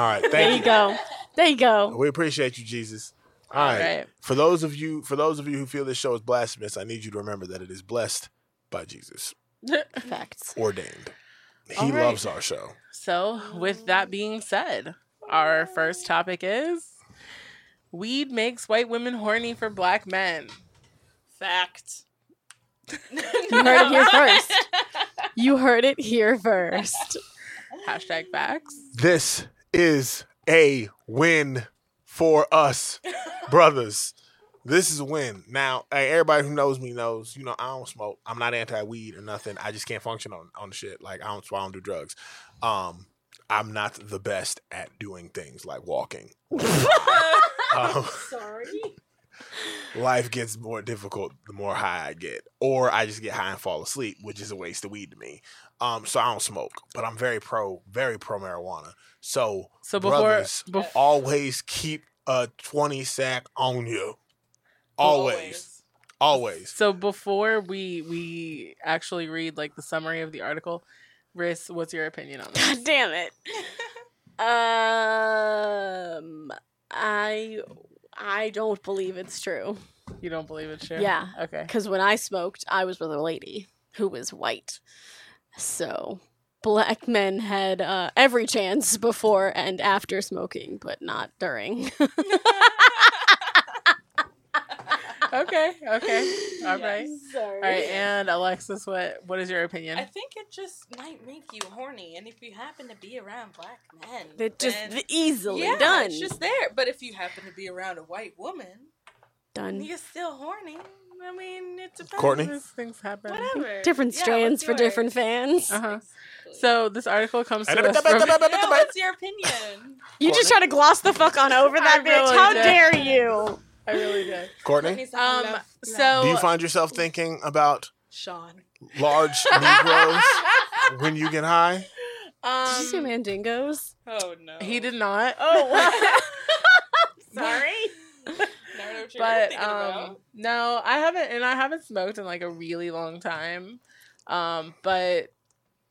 right, There thank you you. go. There you go. We appreciate you, Jesus. All right. right. For those of you, for those of you who feel this show is blasphemous, I need you to remember that it is blessed by Jesus, Facts. ordained. He All right. loves our show. So, with that being said, our first topic is weed makes white women horny for black men. Fact. You heard it here first. You heard it here first. Hashtag facts. This is a win for us, brothers. This is a win. Now, hey, everybody who knows me knows, you know, I don't smoke. I'm not anti weed or nothing. I just can't function on on the shit. Like I don't, so I don't do drugs. Um, I'm not the best at doing things like walking. um, Sorry. Life gets more difficult the more high I get, or I just get high and fall asleep, which is a waste of weed to me. Um, so I don't smoke, but I'm very pro, very pro marijuana. So, So before, brothers, bef- always keep a twenty sack on you. Always, always. so before we we actually read like the summary of the article, Riss, what's your opinion on this? God damn it. Um, I I don't believe it's true. You don't believe it's true? Yeah. Okay. Because when I smoked, I was with a lady who was white. So black men had uh, every chance before and after smoking, but not during. Okay. Okay. All right. Sorry. All right. And Alexis, what what is your opinion? I think it just might make you horny, and if you happen to be around black men, They're just then- easily yeah, done. It's just there. But if you happen to be around a white woman, done. you're still horny. I mean, it depends. Courtney? Things happen. Whatever. Different strands what's for different fans. Uh-huh. Exactly. So this article comes to us from. No, what's your opinion? You just try to gloss the fuck on over that I bitch. really How did. dare you? I really did. Courtney, Um. So do you find yourself thinking about Sean. large Negroes when you get high? Did you say um, mandingos? Oh no. he did not. Oh. Sorry. Never know what you were but thinking um, about. no, I haven't, and I haven't smoked in like a really long time. Um, but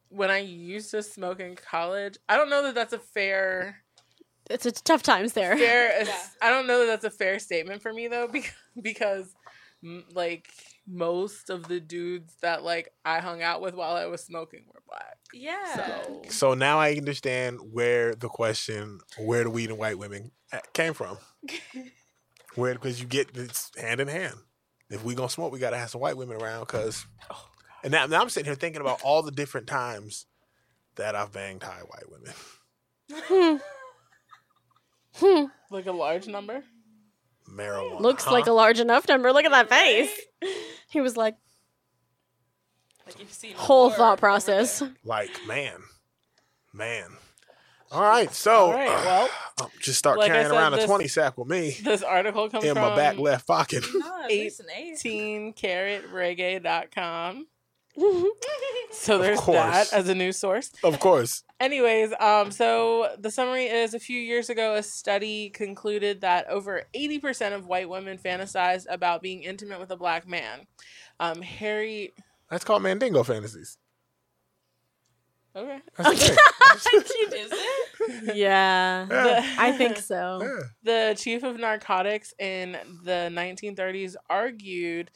when I used to smoke in college, I don't know that that's a fair It's, it's tough times there. fair. Yeah. I don't know that that's a fair statement for me though, because because like most of the dudes that like I hung out with while I was smoking were black. Yeah. So So now I understand where the question, where the weed and white women uh, came from. Where because you get it's hand in hand. If we gonna smoke, we gotta have some white women around. Cause, and now, now I'm sitting here thinking about all the different times that I've banged high white women. Hmm. Like a large number. Marijuana Looks huh? like a large enough number. Look at that face. He was like, Like you've seen whole thought process. like man, man. All right, so All right, well, um, just start like carrying said, around a this- twenty sack with me This article comes in from my back left pocket. No, at least 18caratreggae.com. So there's that as a news source. of course, Anyways, um, so the summary is a few years ago, a study concluded that over 80% of white women fantasized about being intimate with a black man. Um, Harry. that's called Mandingo fantasies. Okay. That's the. Is it? yeah. Yeah. I think so. Yeah. the chief of narcotics in the 1930s argued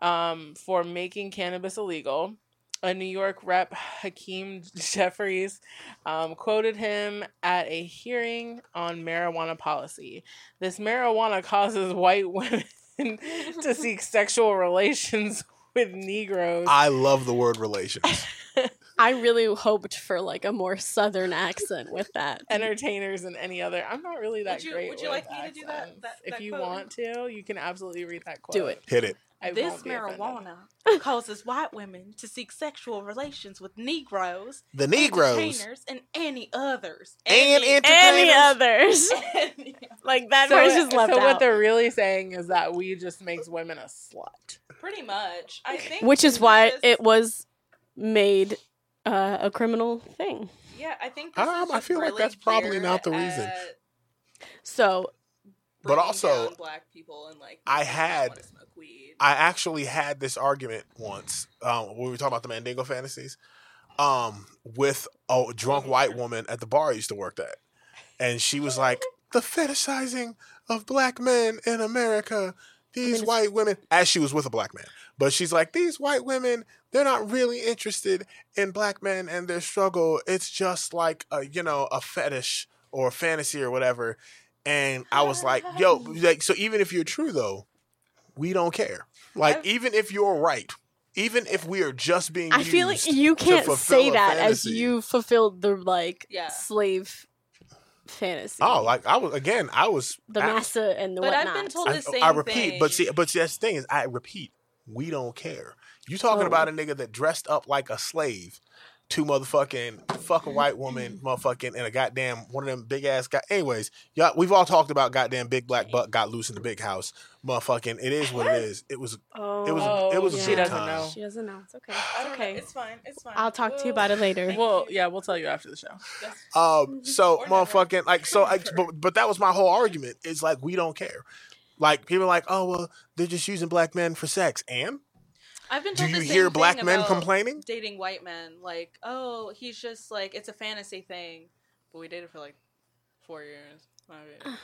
um, for making cannabis illegal. A New York rep, Hakeem Jeffries, um, quoted him at a hearing on marijuana policy. This marijuana causes white women to seek sexual relations with Negroes. I love the word relations. I really hoped for like a more southern accent with that. entertainers and any other. I'm not really that Would you- great. would you with like me to do that- accents. that- if that you quote? want to, you can absolutely read that quote. Do it. Hit it. I this won't be offended. marijuana causes white women to seek sexual relations with Negroes, The Negroes entertainers, and any others. and Any- Any others? like that So, part's just left so what they're really saying is that we just makes women a slut. pretty much. I think. Which is why just- it was made uh, a criminal thing. Yeah, I think. Um, is I just feel like that's probably not the reason. at So But also, black people and like I making them not had- smoke weed. I actually had this argument once um, when we were talking about the Mandingo fantasies um, with a drunk white woman at the bar I used to work at. And she was like, the fetishizing of black men in America, these it's- white women, as she was with a black man. But she's like, these white women, they're not really interested in black men and their struggle. It's just like, a, you know, a fetish or a fantasy or whatever. And I was like, yo, like, so even if you're true though, we don't care. Like, I've- even if you're right, even if we are just being I feel like you can't say a that as you fulfilled the like Yeah. slave fantasy. Oh, like I was again, I was the I- massa and the But I've whatnot. been told I, the same I repeat, but see, but see, that's the thing is, I repeat, we don't care. You talking Oh. about a nigga that dressed up like a slave to motherfucking fuck a white woman, motherfucking, and a goddamn one of them big ass guy. Anyways, y'all, we've all talked about goddamn big black butt got loose in the big house, motherfucking. It is what it is. It was. oh, it was a- it was a yeah. she doesn't time. know. She doesn't know. It's okay. I don't okay. know. It's fine. It's fine. I'll talk to you about it later. Well, yeah, we'll tell you after the show. Um. So Or never. motherfucking like so. I, but, but that was my whole argument. It's like we don't care. Like people are like, oh well, they're just using black men for sex. And I've been do told you the same hear thing black men complaining? Dating white men, like, oh, he's just like it's a fantasy thing, but we dated for like four years. years.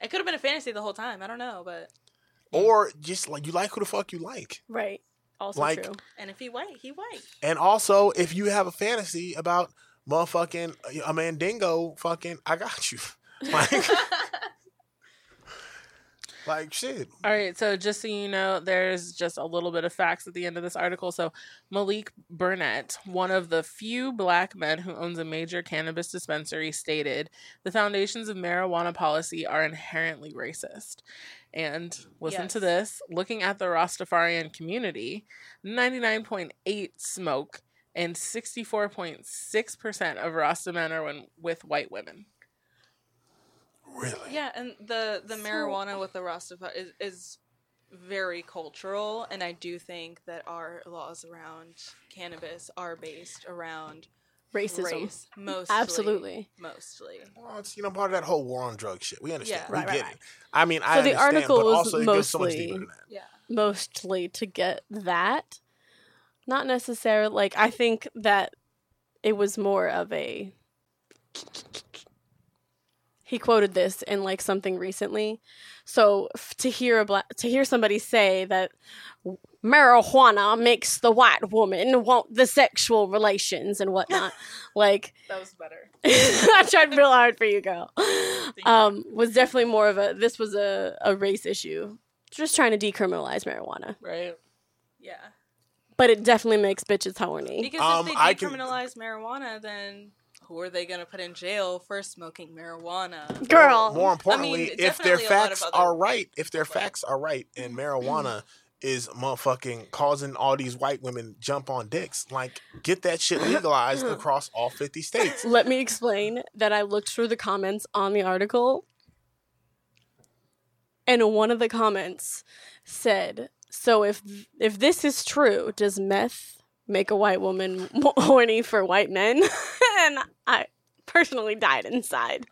It could have been a fantasy the whole time. I don't know, but Or just like you like who the fuck you like. Right. Also Like- true. and if he white, he white. And also, if you have a fantasy about motherfucking uh, a mandingo, fucking, I got you. Like, like shit. All right, so just so you know, there's just a little bit of facts at the end of this article. So, Malik Burnett, one of the few black men who owns a major cannabis dispensary, stated the foundations of marijuana policy are inherently racist. And listen to this looking at the Rastafarian community, 99.8 smoke and 64.6% of Rasta men are when, with white women. Really? yeah, and the the So- marijuana with the Rastafari is, is very cultural, and I do think that our laws around cannabis are based around Racism. race, mostly. Absolutely. mostly. Well, it's you know part of that whole war on drug shit. We understand. Yeah. we Right, get right, it. I mean, I the understand, article but was also it goes so much mostly- deeper than that. Yeah. Mostly to get that. Not necessarily like I think that it was more of a he quoted this in like something recently. So f- to hear a black to hear somebody say that marijuana makes the white woman want the sexual relations and whatnot, like That was better. I tried real hard for you, girl. Um, was definitely more of a this was a, a race issue. Just trying to decriminalize marijuana. Right? Yeah. But it definitely makes bitches horny. Because Um, if they I can- decriminalize marijuana, then who are they going to put in jail for smoking marijuana? Girl. More importantly, mean, if their definitely a lot of facts are right, if their facts are right, and marijuana is motherfucking causing all these white women jump on dicks, like get that shit legalized across all fifty states. Let me explain that I looked through the comments on the article, and one of the comments said, "So if if this is true, does meth make a white woman horny for white men?" and I personally died inside.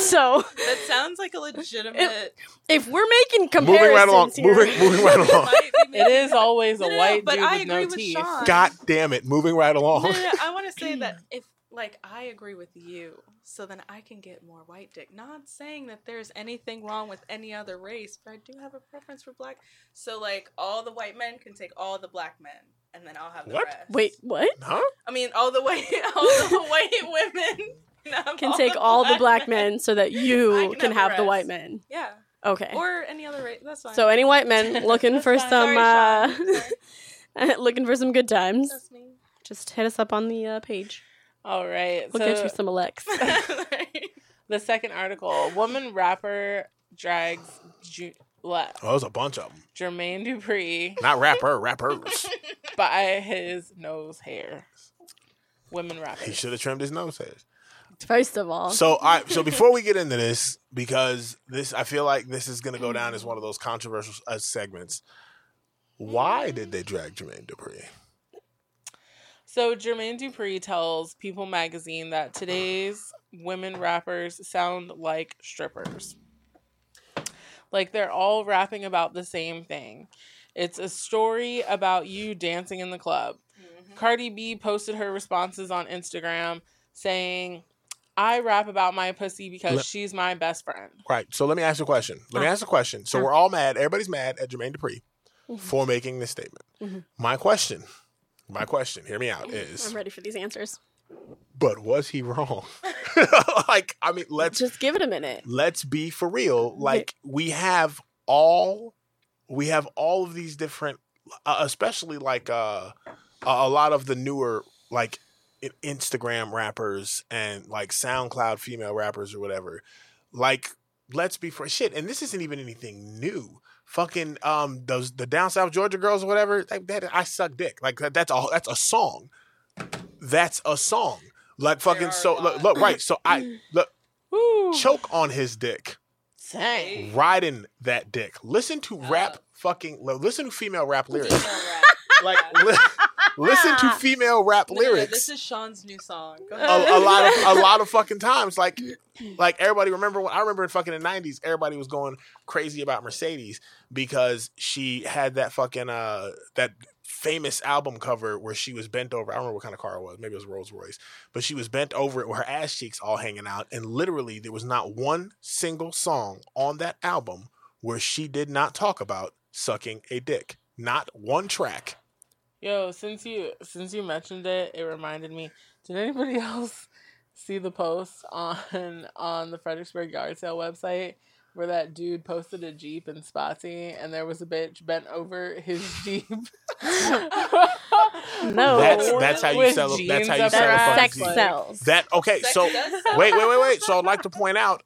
So That sounds like a legitimate. if we're making comparisons Moving right along. here, Moving, moving right along. might be It making- is always a No, no, no, white but dude I with no with teeth. Sean. God damn it! Moving right along. No, no, no, I want to say that if like I agree with you, so then I can get more white dick. Not saying that there's anything wrong with any other race, but I do have a preference for black. So like all the white men can take all the black men, and then I'll have the What? rest. wait, what? Huh? I mean all the white all the white women have Can take all the black men so that you can can have have the the white men. Yeah, Okay. or any other race. That's fine. So any white men looking for fine. some Sorry, uh Sorry. looking for some good times. That's me. Just hit us up on the uh, page. All right. We'll so get you some Alex. the second article: woman rapper drags Ju- what? Oh, there's a bunch of them. Jermaine Dupri Not rapper, rappers. by his nose hair. Women rappers. he rappers. should have trimmed his nose hairs. First of all, So, I So before we get into this, because this, I feel like this is going to go down as one of those controversial uh, segments. Why did they drag Jermaine Dupri? So Jermaine Dupri tells People magazine that today's women rappers sound like strippers. Like they're all rapping about the same thing. It's a story about you dancing in the club. Cardi B posted her responses on Instagram saying, I rap about my pussy because Let- she's my best friend. Right. So let me ask you a question. Let me Huh. ask a question. So Huh. we're all mad. Everybody's mad at Jermaine Dupri Mhm. for making this statement. Mhm. My question, my question, hear me out, is I'm ready for these answers. But was he wrong? like, I mean, let's Just give it a minute. let's be for real. Like we have all we have all of these different uh, especially like uh a a lot of the newer like Instagram rappers and like SoundCloud female rappers or whatever. Like let's be for shit and this isn't even anything new. Fucking um those the down south Georgia girls or whatever, like that I suck dick. Like that, that's all. that's a song. That's a song. Like fucking so look, look right. So I look Woo. choke on his dick Dang. riding that dick. Listen to rap fucking listen to female rap lyrics. Female rap. like li- listen to female rap No, no, no, lyrics. this is Sean's new song. Go a, ahead. a lot of a lot of fucking times like like everybody remember when I remember in fucking the 90s everybody was going crazy about Mercedes because she had that fucking uh that famous album cover where she was bent over I don't remember what kind of car it was maybe it was Rolls Royce but she was bent over it with her ass cheeks all hanging out and literally there was not one single song on that album where she did not talk about sucking a dick not one track Yo, since you since you mentioned it, it reminded me. Did anybody else see the post on on the Fredericksburg Yard Sale website where that dude posted a Jeep in Spotsy and there was a bitch bent over his Jeep? No. That's- that's how you sell- that's how you sell her a That's fucking ass, sex sells. that okay Sex so does wait, wait, wait, wait. So I'd like to point out,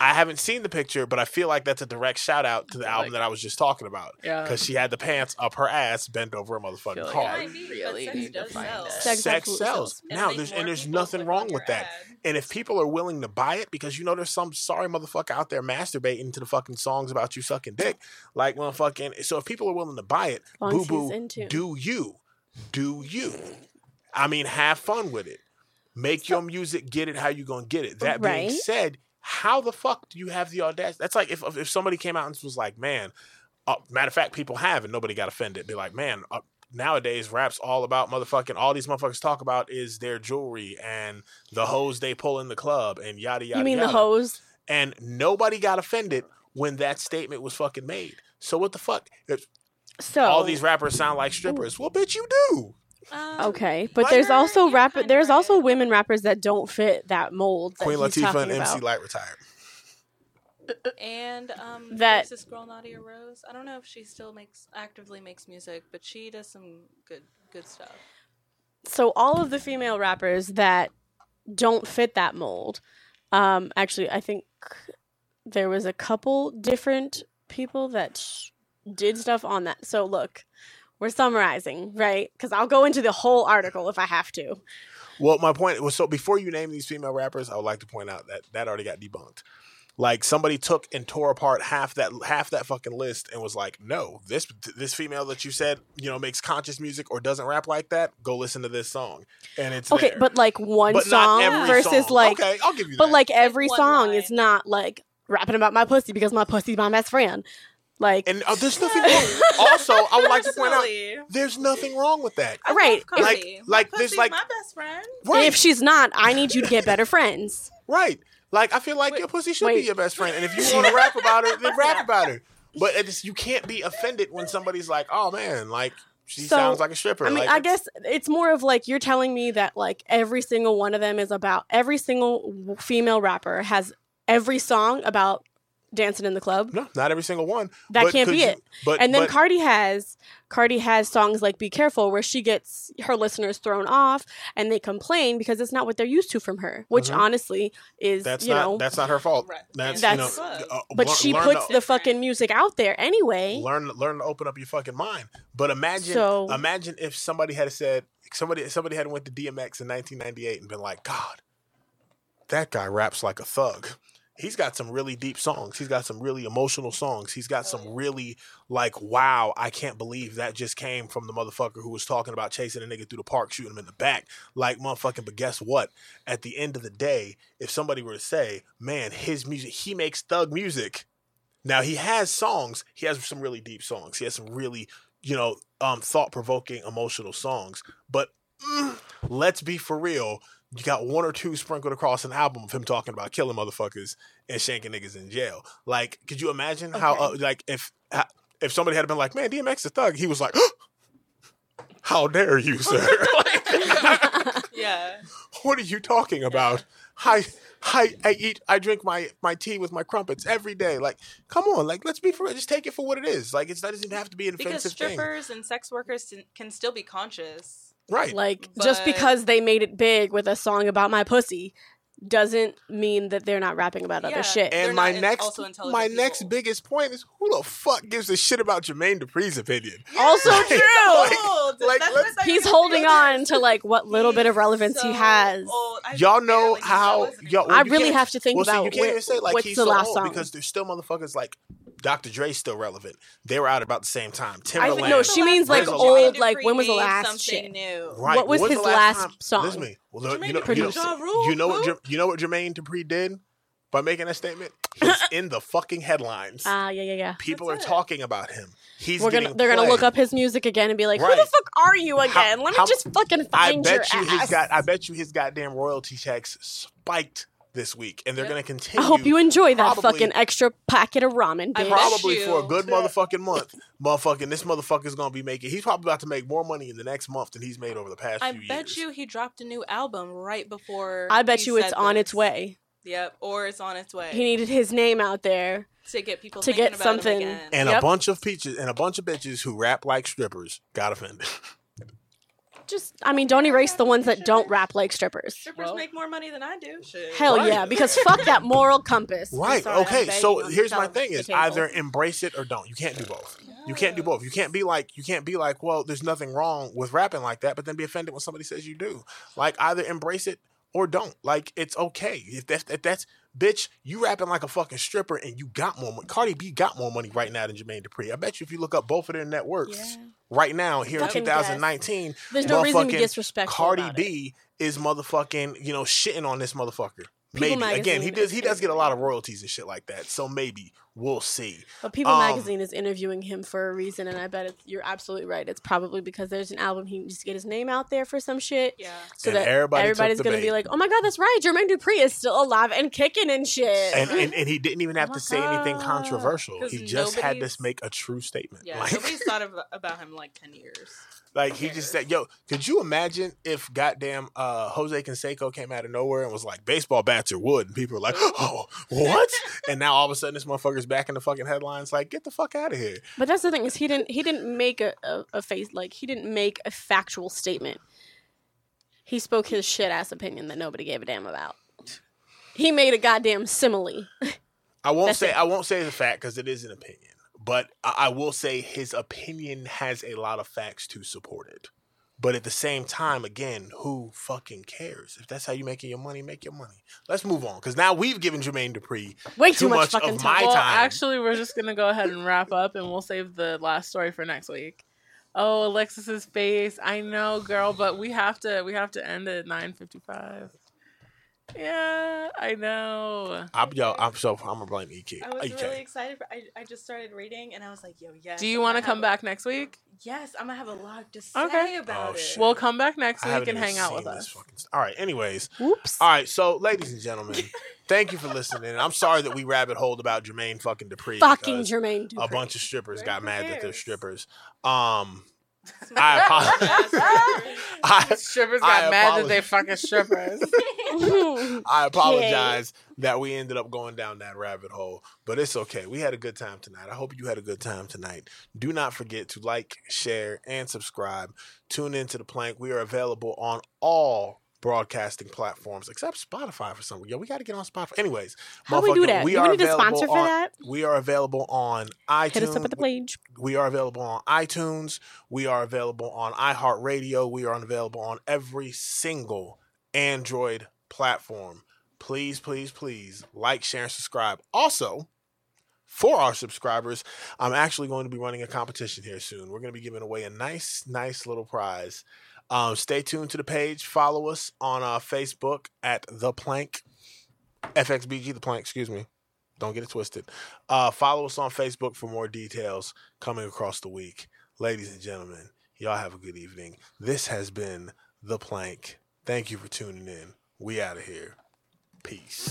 I haven't seen the picture, but I feel like that's a direct shout out to the album Like- that I was just talking about. Yeah. Because she had the pants up her ass, bent over a motherfucking like car. I Might really sex need does sell. Sex Sex sells. sells. And Now there's and there's nothing wrong with that. ad. And if people are willing to buy it, because you know there's some sorry motherfucker out there masturbating to the fucking songs about you sucking dick, like motherfucking. So if people are willing to buy it, Long boo boo, into. do you, do you? I mean, have fun with it. Make your music, get it how you gonna get it. That being Right. said, how the fuck do you have the audacity? That's like if if somebody came out and was like, man, uh, matter of fact, people have and nobody got offended. Be like, man, uh, nowadays rap's all about motherfucking. All these motherfuckers talk about is their jewelry and the hoes they pull in the club and yada yada. you mean yada. the hose? And nobody got offended when that statement was fucking made. So what the fuck? If So all these rappers sound like strippers. Well, bitch, you do. Um, Okay, but there's also rapper. kinda There's also women rappers that don't fit that mold. That Queen Latifah talking and MC about. Lyte retired. And um, That- there's this girl Nadia Rose. I don't know if she still makes actively makes music, but she does some good good stuff. so all of the female rappers that don't fit that mold um actually i think there was a couple different people that sh- did stuff on that so look we're summarizing right because i'll go into the whole article if i have to Well, my point was so before you name these female rappers, I would like to point out that that already got debunked. Like somebody took and tore apart half that half that fucking list and was like, "No, this this female that you said you know makes conscious music or doesn't rap like that, go listen to this song." And it's okay there. but like one But song versus song. like okay, I'll give you but that. like every one song line. is not like rapping about my pussy because my pussy's my best friend like and uh, there's nothing wrong. Also, I would like to point out there's nothing wrong with that. I Right, love like- Cardi. like my this, like- my best friend. Right, if she's not i need you to get better friends right. Like I feel like Wait, your pussy should wait. be your best friend, and if you want to rap about her, then rap about her. But it's, you can't be offended when somebody's like, "Oh man, like she So, sounds like a stripper." I mean, like, I guess it's more of like you're telling me that like every single one of them is about every single female rapper has every song about Dancing in the Club. No, not every single one. That But can't be you- it. But and then but, Cardi has Cardi has songs like "Be Careful" where she gets her listeners thrown off, and they complain because it's not what they're used to from her. Which Mhm. honestly is that's you not know, that's not her fault. Right. That's, That's- you know, uh, but learn- she learn puts to- the fucking music out there anyway. learn learn to open up your fucking mind. But imagine So- imagine if somebody had said somebody somebody had went to DMX in 1998 and been like, God, that guy raps like a thug. He's got some really deep songs. He's got some really emotional songs. He's got some really like, wow, I can't believe that just came from the motherfucker who was talking about chasing a nigga through the park, shooting him in the back. Like, motherfucking, but guess what? At the end of the day, if somebody were to say, man, his music, he makes thug music. Now he has songs. He has some really deep songs. He has some really, you know, um, thought provoking, emotional songs. But mm, let's be for real. You got one or two sprinkled across an album of him talking about killing motherfuckers and shanking niggas in jail. Like, could you imagine how, uh, like, if if somebody had been like, "Man, DMX is a thug," he was like, "How dare you, sir? Like, Yeah. what are you talking about? I, I, I eat, I drink my my tea with my crumpets every day. Like, come on, like, let's be for. Just take it for what it is. Like, it's that doesn't have to be an Because offensive thing, strippers and sex workers can- can still be conscious. Right? Like just because they made it big with a song about my pussy doesn't mean that they're not rapping about Yeah. other shit. And my next, also intelligent my next biggest point is, who the fuck gives a shit about Jermaine Dupri's opinion? also Like- true. Old. like, That's let's- what I He's holding on to like what little bit of relevance he has. Y'all know barely that how? was Y'all, I really have to think well, see, about you can't wh- even say like what's he's the so last old song. because there's still motherfuckers like Dr. Dre's still relevant. They were out about the same time. I Timbaland. think no, she means like There's old. lot. Like when was the last something shit? New. Right. What was When's his the last song? Listen to me. Well, look, Jermaine you know, you know, produced. Ja Rule, you know what? You know what Jermaine Dupri did by making that statement? He's in the fucking headlines. Ah, yeah, yeah, yeah. People That's are it. talking about him. He's We're gonna they're gonna look up his music again and be like, "Who the fuck are you again? How- Let me how- just fucking I find your you ass." his got. I bet you his goddamn royalty checks spiked this week, and they're Yeah. gonna continue. I hope you enjoy that probably- fucking extra packet of ramen, I bitch. probably for a good motherfucking month. Motherfucking this motherfucker's gonna be making. He's probably about to make more money in the next month than he's made over the past I few bet years. you he dropped a new album right before. I bet he you it's said on its way. Yep, or it's on its way He needed his name out there. to get people to get about something- Him again. and a bunch of peaches and a bunch of bitches who rap like strippers got offended. Just, I mean, don't erase the ones that don't rap like strippers. Strippers Well- make more money than I do. Shit. Hell Right. yeah, because fuck that moral compass. Right. sorry, I'm okay. banging So on the here's my tele- thing: the is table. either embrace it or don't. You can't do both. You can't do both. You can't be like you can't be like, well, there's nothing wrong with rapping like that, but then be offended when somebody says you do. Like either embrace it or don't. Like it's okay if that's if that's bitch. You rapping like a fucking stripper and you got more. money. Cardi B got more money right now than Jermaine Dupri. I bet you if you look up both of their networks Yeah. right now here in Fucking 2019, There's no reason to be disrespectful. Cardi. B is motherfucking you know shitting on this motherfucker. People maybe again he does he does get a lot of royalties and shit like that. So maybe we'll see. But People Um, Magazine is interviewing him for a reason, and I bet it's, you're absolutely right. It's probably because there's an album he needs to get his name out there for some shit, Yeah. so And that everybody everybody's gonna bait. be like, "Oh my god, that's right, Jermaine Dupri is still alive and kicking and shit." And, and and he didn't even have Oh to my say anything controversial He just had to make a true statement. Yeah. Like, Nobody's thought of, about him like ten years. Like he just said, "Yo, could you imagine if goddamn uh, Jose Canseco came out of nowhere and was like, baseball bats are wood,' and people were like, oh, what? and now all of a sudden this motherfucker's back in the fucking headlines. Like, get the fuck out of here. But that's the thing is he didn't he didn't make a, a, a face like he didn't make a factual statement. He spoke his shit ass opinion that nobody gave a damn about. He made a goddamn simile. I won't That's say it. I won't say the fact because it is an opinion, but I, will say his opinion has a lot of facts to support it. But at the same time, again, who fucking cares? If that's how you're making your money, make your money. Let's move on because now we've given Jermaine Dupri Way Too too, much, much fucking of time. my well, time. actually, we're just gonna go ahead and wrap up, and we'll save the last story for next week. Oh, Alexis's face. I know, girl, but we have to. We have to end at nine fifty-five. Yeah, I know. I'm yo, I'm so I'm gonna blame EK. I was EK. really excited. For, I, I just started reading and I was like, yo, yes. Do you want to come have- back next week? Yes, I'm gonna have a lot to say Okay. about Oh, it. We'll come back next I week and hang out with us. fucking- All right. Anyways, Whoops. all right. So, ladies and gentlemen, thank you for listening. I'm sorry that we rabbit holed about Jermaine fucking Dupri. Fucking because Jermaine A bunch of strippers Who got mad that they're strippers. Um, I apologize. I, Strippers I got mad that they fucking strippers. I apologize that we ended up going down that rabbit hole, but it's okay. We had a good time tonight. I hope you had a good time tonight. Do not forget to like, share, and subscribe. Tune into the plank. We are available on all broadcasting platforms except Spotify for some reason. Yeah, we got to get on Spotify. Anyways, How do we do that? We Do we need a sponsor for on- that? We are available on iTunes. Hit us up at the page. We are available on iTunes. We are available on iHeartRadio. We are available on every single Android platform. Please, please, please like, share, and subscribe. Also, for our subscribers, I'm actually going to be running a competition here soon. We're going to be giving away a nice, nice little prize. Um, stay tuned to the page. Follow us on uh, Facebook at The Plank, FXBG The Plank, excuse me. Don't get it twisted. Uh, follow us on Facebook for more details coming across the week. Ladies and gentlemen, y'all have a good evening. This has been The Plank. Thank you for tuning in. We out of here. Peace.